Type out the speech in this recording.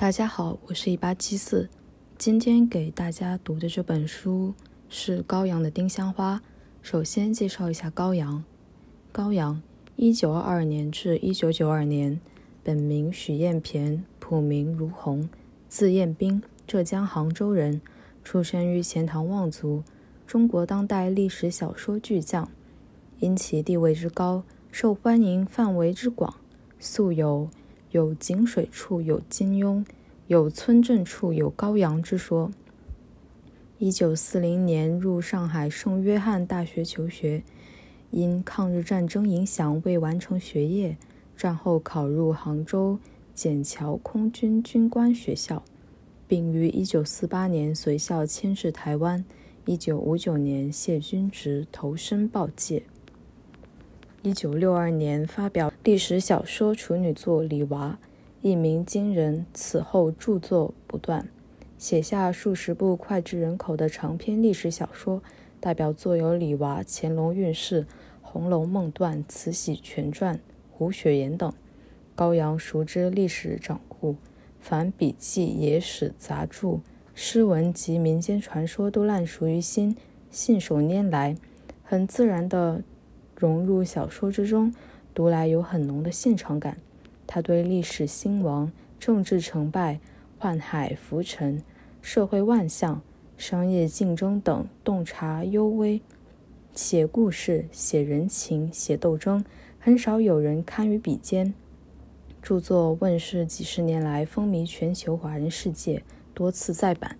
大家好，我是一八七四。今天给大家读的这本书是高阳的《丁香花》。首先介绍一下高阳。高阳，一九二二年至一九九二年，本名许彦骈，朴名如洪，字彦斌，浙江杭州人，出生于钱塘望族，中国当代历史小说巨匠。因其地位之高，受欢迎范围之广，素有。有井水处有金庸，有村镇处有高阳之说。一九四零年入上海圣约翰大学求学，因抗日战争影响未完成学业，战后考入杭州笕桥空军军官学校，并于一九四八年随校迁至台湾。一九五九年谢军职，投身报界。一九六二年发表历史小说处女作《李娃》，一鸣惊人。此后著作不断，写下数十部脍炙人口的长篇历史小说，代表作有《李娃》《乾隆运势》《红楼梦断》《慈禧全传》《胡雪岩》等。高阳熟知历史掌故，凡笔记、野史、杂著、诗文及民间传说都烂熟于心，信手拈来，很自然的。融入小说之中，读来有很浓的现场感。他对历史兴亡、政治成败、宦海浮沉、社会万象、商业竞争等洞察幽微，写故事、写人情、写斗争，很少有人堪与比肩。著作问世几十年来，风靡全球华人世界，多次再版。